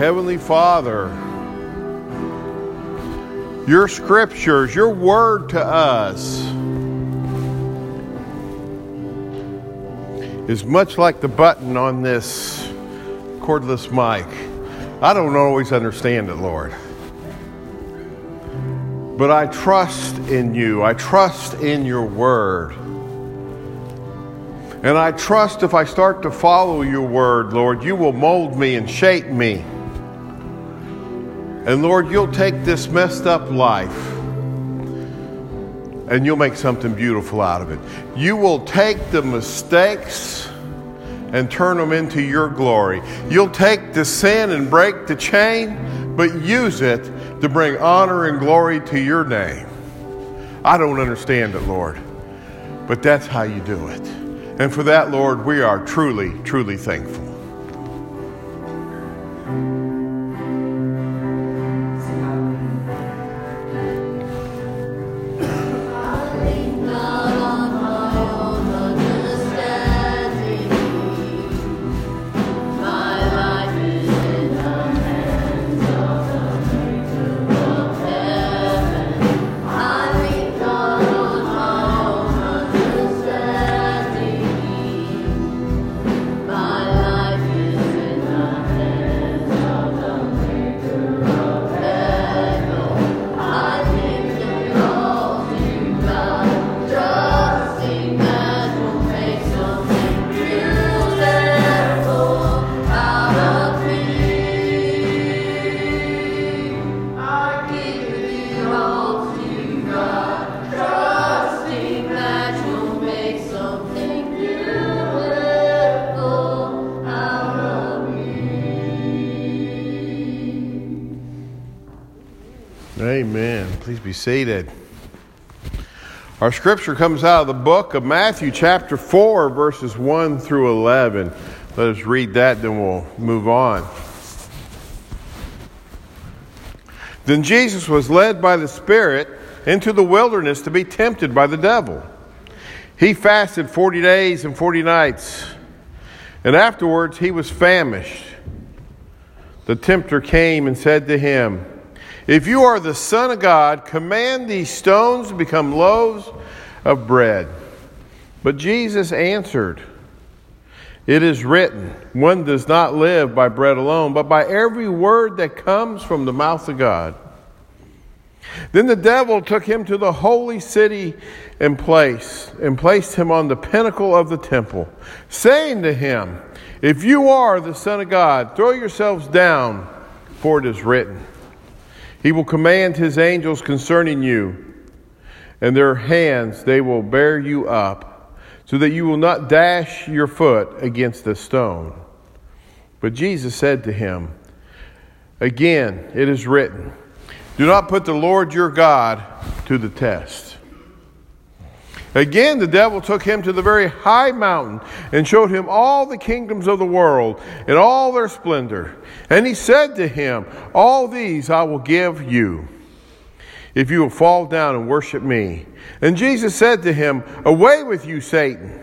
Heavenly Father, your scriptures, your word to us is much like the button on this cordless mic. I don't always understand it, Lord. But I trust in you. I trust in your word. And I trust if I start to follow your word, Lord, you will mold me and shape me. And Lord, you'll take this messed up life and you'll make something beautiful out of it. You will take the mistakes and turn them into your glory. You'll take the sin and break the chain, but use it to bring honor and glory to your name. I don't understand it, Lord, but that's how you do it. And for that, Lord, we are truly, truly thankful. Please be seated. Our scripture comes out of the book of Matthew, chapter 4, verses 1 through 11. Let us read that, then we'll move on. Then Jesus was led by the Spirit into the wilderness to be tempted by the devil. He fasted 40 days and 40 nights, and afterwards he was famished. The tempter came and said to him, if you are the Son of God, command these stones to become loaves of bread. But Jesus answered, It is written, one does not live by bread alone, but by every word that comes from the mouth of God. Then the devil took him to the holy city and place and placed him on the pinnacle of the temple, saying to him, If you are the Son of God, throw yourselves down, for it is written. He will command his angels concerning you, and their hands they will bear you up, so that you will not dash your foot against a stone. But Jesus said to him, Again, it is written, Do not put the Lord your God to the test. Again, the devil took him to the very high mountain and showed him all the kingdoms of the world and all their splendor. And he said to him, All these I will give you if you will fall down and worship me. And Jesus said to him, Away with you, Satan,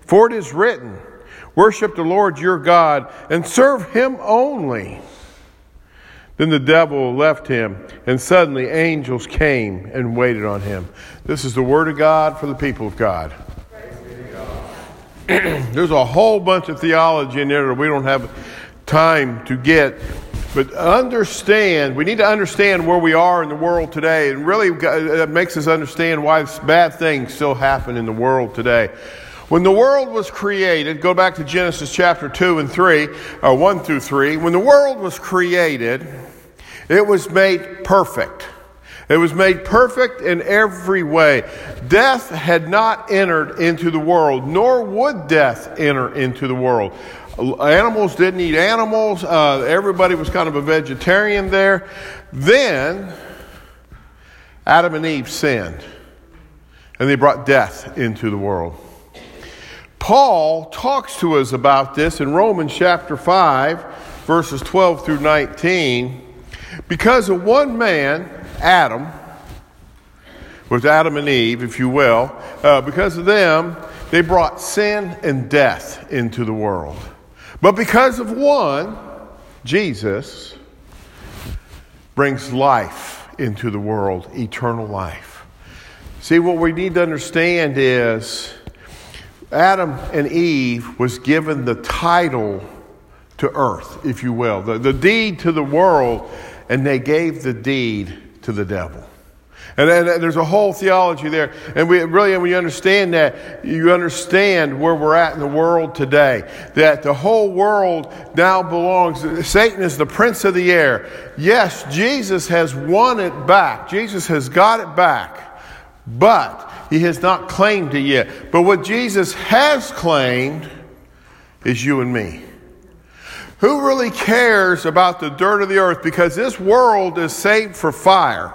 for it is written, Worship the Lord your God and serve him only. Then the devil left him, and suddenly angels came and waited on him. This is the word of God for the people of God. There's a whole bunch of theology in there that we don't have time to get. But understand, we need to understand where we are in the world today. And really, uh, it makes us understand why bad things still happen in the world today. When the world was created, go back to Genesis chapter 2 and 3, or 1 through 3. When the world was created, it was made perfect. It was made perfect in every way. Death had not entered into the world, nor would death enter into the world. Animals didn't eat animals. Uh, everybody was kind of a vegetarian there. Then Adam and Eve sinned, and they brought death into the world. Paul talks to us about this in Romans chapter 5, verses 12 through 19. Because of one man, Adam, was Adam and Eve, if you will, uh, because of them, they brought sin and death into the world. But because of one, Jesus brings life into the world, eternal life. See, what we need to understand is Adam and Eve was given the title to earth, if you will, the, the deed to the world, and they gave the deed to the devil. And, and, there's a whole theology there. And we really, when you understand that, you understand where we're at in the world today. That the whole world now belongs, Satan is the prince of the air. Yes, Jesus has won it back. Jesus has got it back. But he has not claimed it yet. But what Jesus has claimed is you and me. Who really cares about the dirt of the earth? Because this world is saved for fire.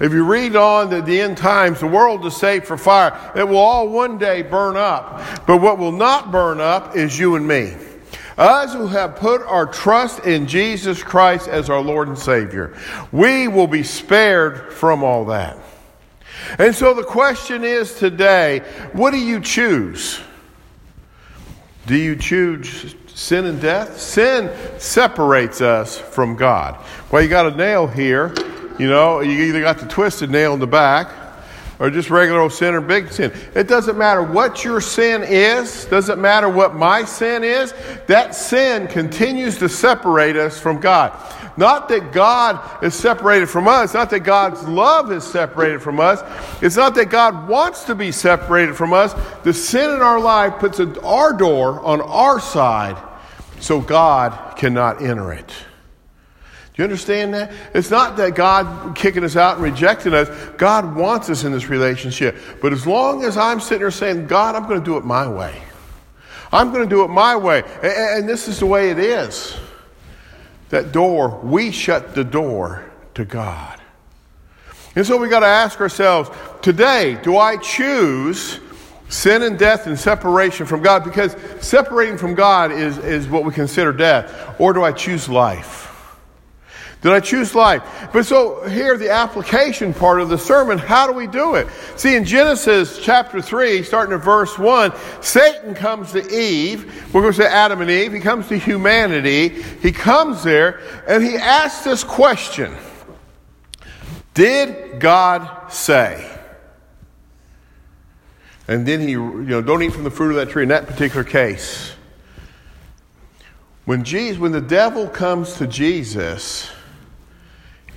If you read on to the end times, the world is saved for fire. It will all one day burn up. But what will not burn up is you and me. Us who have put our trust in Jesus Christ as our Lord and Savior, we will be spared from all that. And so the question is today what do you choose? Do you choose sin and death? Sin separates us from God. Well, you got a nail here. You know, you either got the twisted nail in the back or just regular old sin or big sin. It doesn't matter what your sin is, doesn't matter what my sin is, that sin continues to separate us from God. Not that God is separated from us, not that God's love is separated from us, it's not that God wants to be separated from us. The sin in our life puts our door on our side so God cannot enter it. Do you understand that? It's not that God kicking us out and rejecting us. God wants us in this relationship. But as long as I'm sitting there saying, God, I'm going to do it my way. I'm going to do it my way. And this is the way it is. That door, we shut the door to God. And so we got to ask ourselves today, do I choose sin and death and separation from God? Because separating from God is, is what we consider death. Or do I choose life? Did I choose life? But so here, the application part of the sermon, how do we do it? See, in Genesis chapter 3, starting at verse 1, Satan comes to Eve. We're going to say Adam and Eve. He comes to humanity. He comes there and he asks this question Did God say? And then he, you know, don't eat from the fruit of that tree in that particular case. When, Jesus, when the devil comes to Jesus,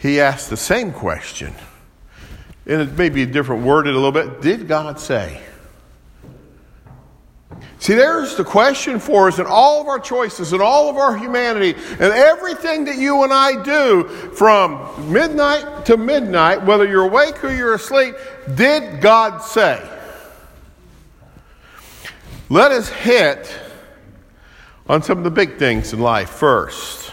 he asked the same question. And it may be different worded a little bit. Did God say? See, there's the question for us in all of our choices and all of our humanity and everything that you and I do from midnight to midnight, whether you're awake or you're asleep. Did God say? Let us hit on some of the big things in life first.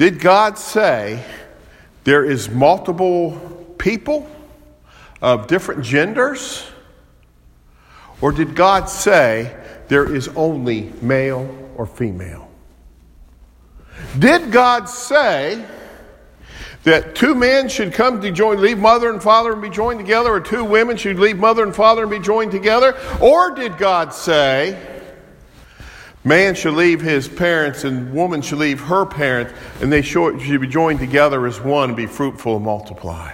Did God say there is multiple people of different genders? Or did God say there is only male or female? Did God say that two men should come to join, leave mother and father and be joined together, or two women should leave mother and father and be joined together? Or did God say Man should leave his parents, and woman should leave her parents, and they should be joined together as one and be fruitful and multiply.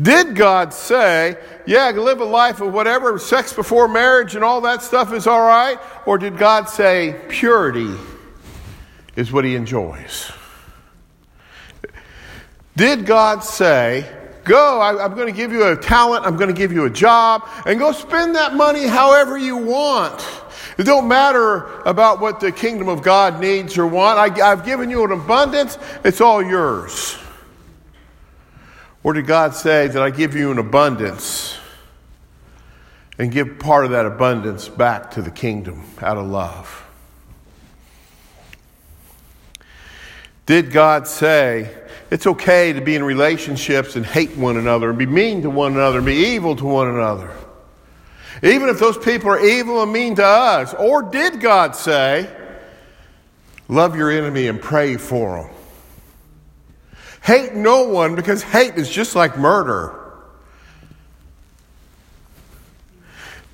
Did God say, yeah, live a life of whatever, sex before marriage and all that stuff is all right? Or did God say purity is what he enjoys? Did God say, go, I, am going to give you a talent, I'm going to give you a job, and go spend that money however you want. It don't matter about what the kingdom of God needs or want. I, I've given you an abundance, it's all yours. Or did God say that I give you an abundance and give part of that abundance back to the kingdom out of love? Did God say it's okay to be in relationships and hate one another and be mean to one another and be evil to one another. Even if those people are evil and mean to us. Or did God say, love your enemy and pray for them? Hate no one because hate is just like murder.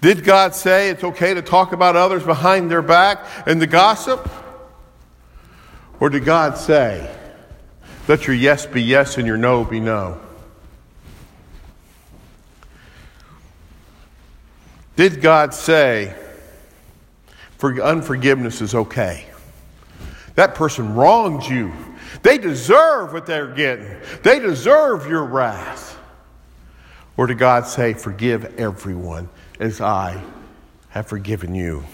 Did God say it's okay to talk about others behind their back and to gossip? Or did God say, let your yes be yes and your no be no? Did God say, for unforgiveness is okay? That person wronged you. They deserve what they're getting. They deserve your wrath. Or did God say, Forgive everyone as I have forgiven you?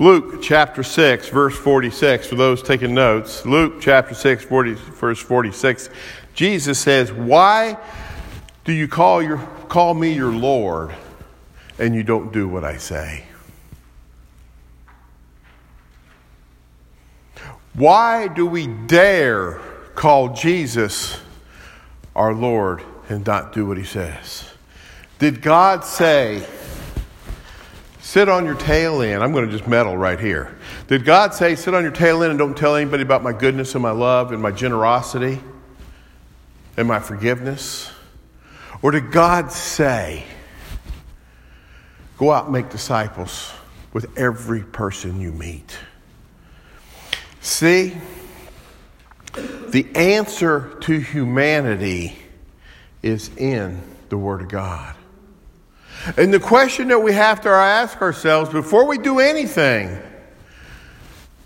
Luke chapter 6, verse 46, for those taking notes. Luke chapter 6, 40, verse 46. Jesus says, Why do you call, your, call me your Lord and you don't do what I say? Why do we dare call Jesus our Lord and not do what he says? Did God say, sit on your tail end? I'm going to just meddle right here. Did God say, sit on your tail end and don't tell anybody about my goodness and my love and my generosity and my forgiveness? Or did God say, go out and make disciples with every person you meet? See, the answer to humanity is in the Word of God. And the question that we have to ask ourselves before we do anything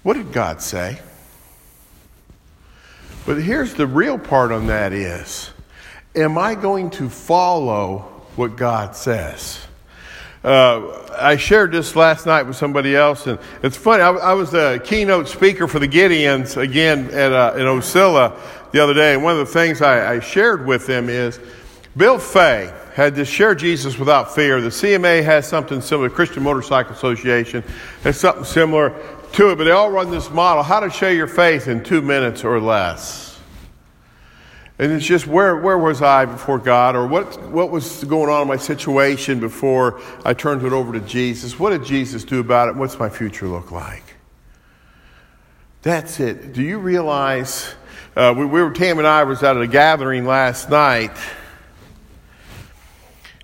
what did God say? But here's the real part on that is am I going to follow what God says? Uh, I shared this last night with somebody else, and it's funny. I, I was the keynote speaker for the Gideons again at uh, in Ocilla the other day, and one of the things I, I shared with them is Bill Fay had this Share Jesus Without Fear. The CMA has something similar. Christian Motorcycle Association has something similar to it, but they all run this model: how to share your faith in two minutes or less. And it's just where, where was I before God, or what, what was going on in my situation before I turned it over to Jesus? What did Jesus do about it? What's my future look like? That's it. Do you realize? Uh, we, we were, Tam and I was out at a gathering last night,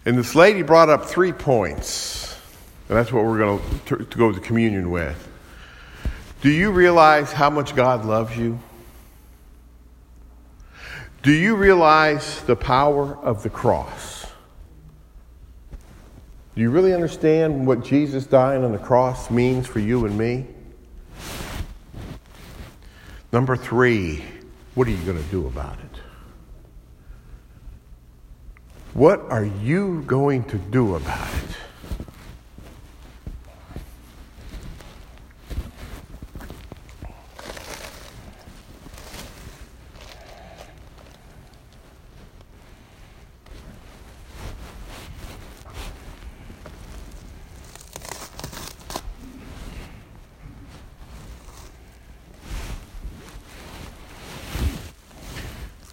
and this lady brought up three points, and that's what we're going to, go to communion with. Do you realize how much God loves you? Do you realize the power of the cross? Do you really understand what Jesus dying on the cross means for you and me? Number three, what are you going to do about it? What are you going to do about it?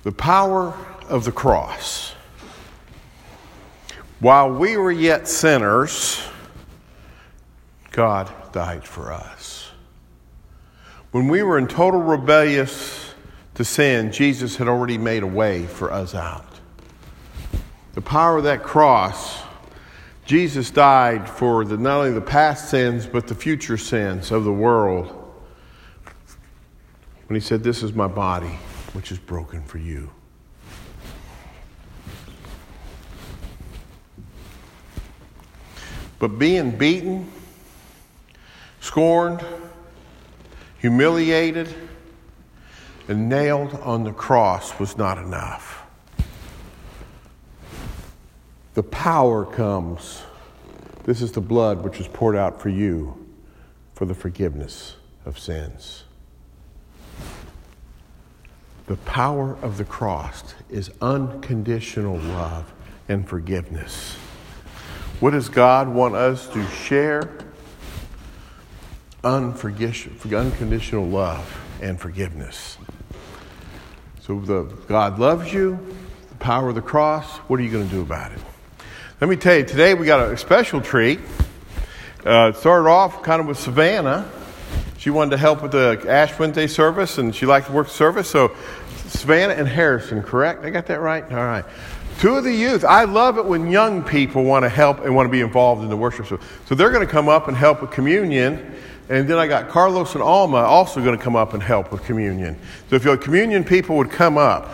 The power of the cross. While we were yet sinners, God died for us. When we were in total rebellious to sin, Jesus had already made a way for us out. The power of that cross, Jesus died for the, not only the past sins, but the future sins of the world. When he said, This is my body which is broken for you. But being beaten, scorned, humiliated, and nailed on the cross was not enough. The power comes. This is the blood which was poured out for you for the forgiveness of sins. The power of the cross is unconditional love and forgiveness. What does God want us to share? Unconditional love and forgiveness. So the God loves you, the power of the cross, what are you going to do about it? Let me tell you, today we got a special treat. Uh, it started off kind of with Savannah. She wanted to help with the Ash Wednesday service, and she liked to work the service. So Savannah and Harrison, correct? I got that right? All right. Two of the youth, I love it when young people want to help and want to be involved in the worship. So, so they're going to come up and help with communion. And then I got Carlos and Alma also going to come up and help with communion. So if your communion people would come up.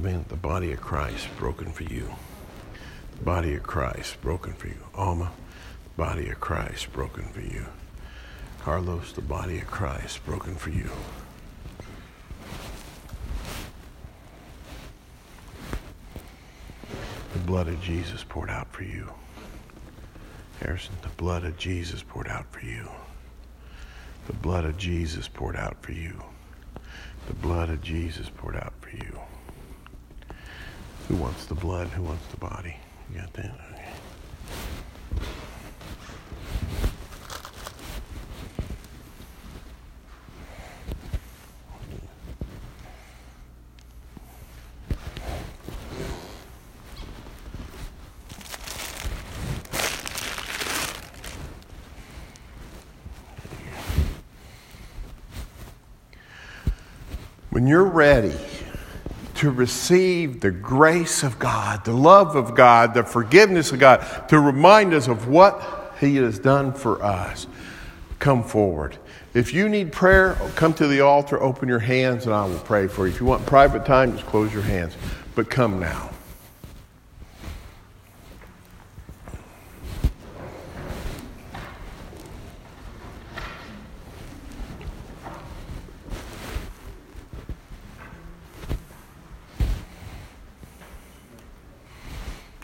man, the body of Christ broken for you. The body of Christ broken for you. Alma, body of Christ broken for you. Carlos, the body of Christ broken for you. The blood of Jesus poured out for you. Harrison, the blood of Jesus poured out for you. The blood of Jesus poured out for you. The blood of Jesus poured out for you. Who wants the blood? Who wants the body? You got that? Okay. When you're ready, to receive the grace of God, the love of God, the forgiveness of God, to remind us of what He has done for us. Come forward. If you need prayer, come to the altar, open your hands, and I will pray for you. If you want private time, just close your hands. But come now.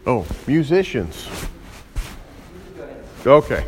Oh, musicians. Okay.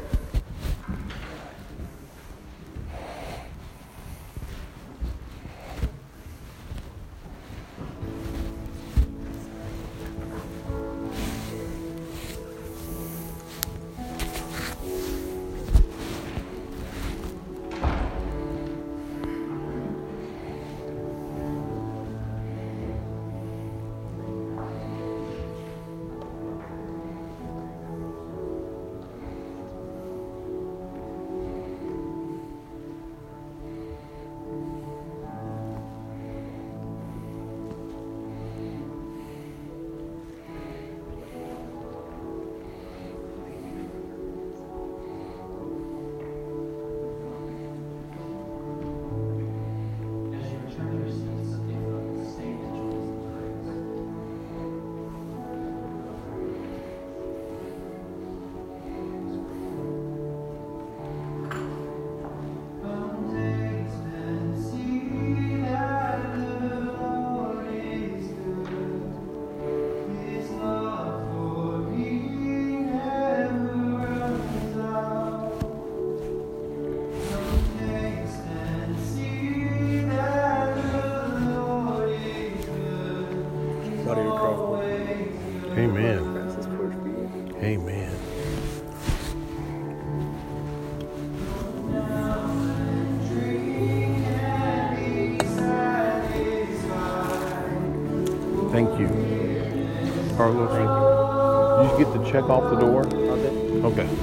Off the door? Okay. Okay.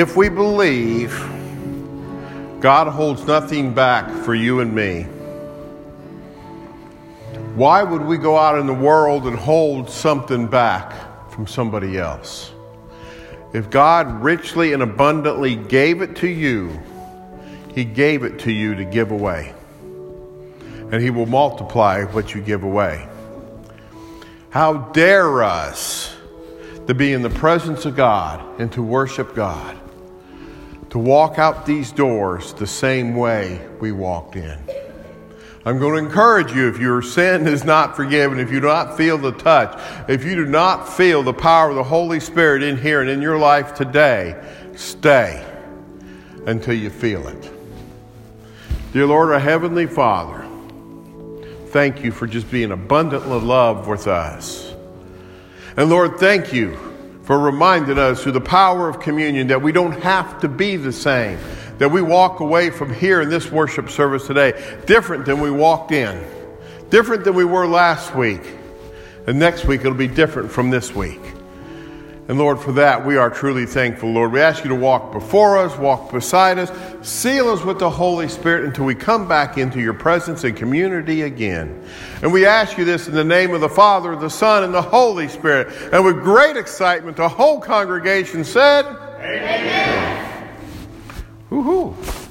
If we believe, God holds nothing back for you and me. Why would we go out in the world and hold something back from somebody else? If God richly and abundantly gave it to you, He gave it to you to give away. And He will multiply what you give away. How dare us to be in the presence of God and to worship God, to walk out these doors the same way we walked in. I'm going to encourage you if your sin is not forgiven, if you do not feel the touch, if you do not feel the power of the Holy Spirit in here and in your life today, stay until you feel it. Dear Lord, our Heavenly Father, thank you for just being abundantly love with us. And Lord, thank you for reminding us through the power of communion that we don't have to be the same, that we walk away from here in this worship service today different than we walked in, different than we were last week. And next week it'll be different from this week. And Lord, for that, we are truly thankful, Lord. We ask you to walk before us, walk beside us, seal us with the Holy Spirit until we come back into your presence and community again. And we ask you this in the name of the Father, the Son, and the Holy Spirit. And with great excitement, the whole congregation said, Amen. Woohoo.